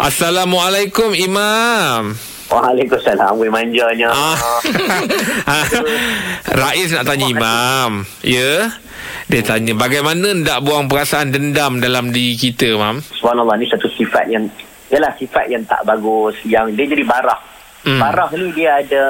Assalamualaikum Imam. Waalaikumsalam. Weh manjanya. Ah. Rais nak tanya Imam. Ya. Dia tanya bagaimana nak buang perasaan dendam dalam diri kita, Mam? Subhanallah ni satu sifat yang Yalah sifat yang tak bagus Yang dia jadi barah Hmm. Barah ni dia ada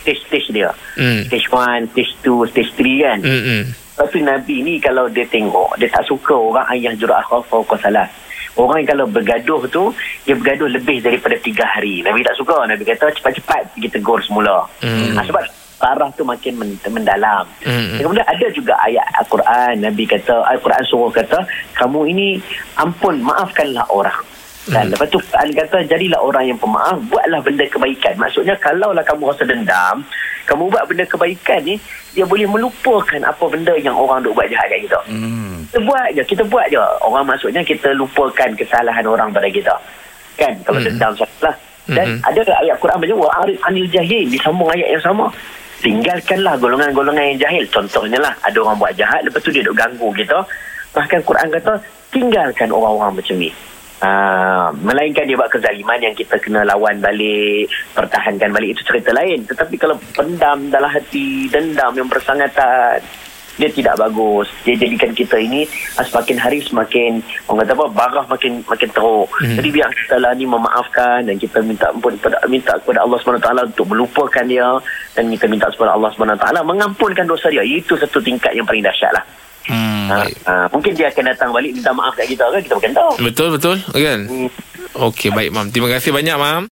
Stage-stage dia Hmm. Stage 1, stage 2, stage 3 kan Hmm. hmm. Tapi Nabi ni kalau dia tengok Dia tak suka orang yang jurah akhaf Fauqa salah Orang kalau bergaduh tu Dia bergaduh lebih daripada tiga hari. Nabi tak suka. Nabi kata cepat-cepat pergi tegur semula. Hmm. ha, Sebab barah tu makin men- mendalam. Hmm. Dan Kemudian ada juga ayat Al-Quran. Nabi kata Al-Quran suruh kata Kamu ini ampun maafkanlah orang. Kan? Lepas tu Quran kata Jadilah orang yang pemaaf Buatlah benda kebaikan. Maksudnya Kalaulah kamu rasa dendam Kamu buat benda kebaikan ni Dia boleh melupakan Apa benda yang orang duk buat jahat kat kita. Hmm. Kita buat je Kita buat je. Orang maksudnya Kita lupakan kesalahan orang pada kita. Kan? Kalau Hmm. dendam salah. Dan Hmm. ada ayat Quran macam Wa'arif anil jahil Disambung ayat yang sama. Tinggalkanlah golongan-golongan yang jahil. Contohnya lah Ada orang buat jahat Lepas tu dia duk ganggu kita. Bahkan Quran kata Tinggalkan orang-orang macam ni Ha, melainkan dia buat kezaliman yang kita kena lawan balik pertahankan balik itu cerita lain. Tetapi kalau pendam dalam hati dendam yang bersangatan dia tidak bagus. Dia jadikan kita ini ah, semakin hari semakin orang kata apa barah makin makin teruk. Hmm. jadi biar kita lah ni memaafkan dan kita minta ampun kepada minta kepada Allah SWT untuk melupakan dia. Dan kita minta kepada Allah SWT mengampunkan dosa dia. Itu satu tingkat yang paling dahsyat lah. Hmm. Ha, Baik. ha, mungkin dia akan datang balik minta maaf kat kita kan kita bukan tahu Betul betul kan? Hmm. Okey baik Mam. Terima kasih banyak Mam.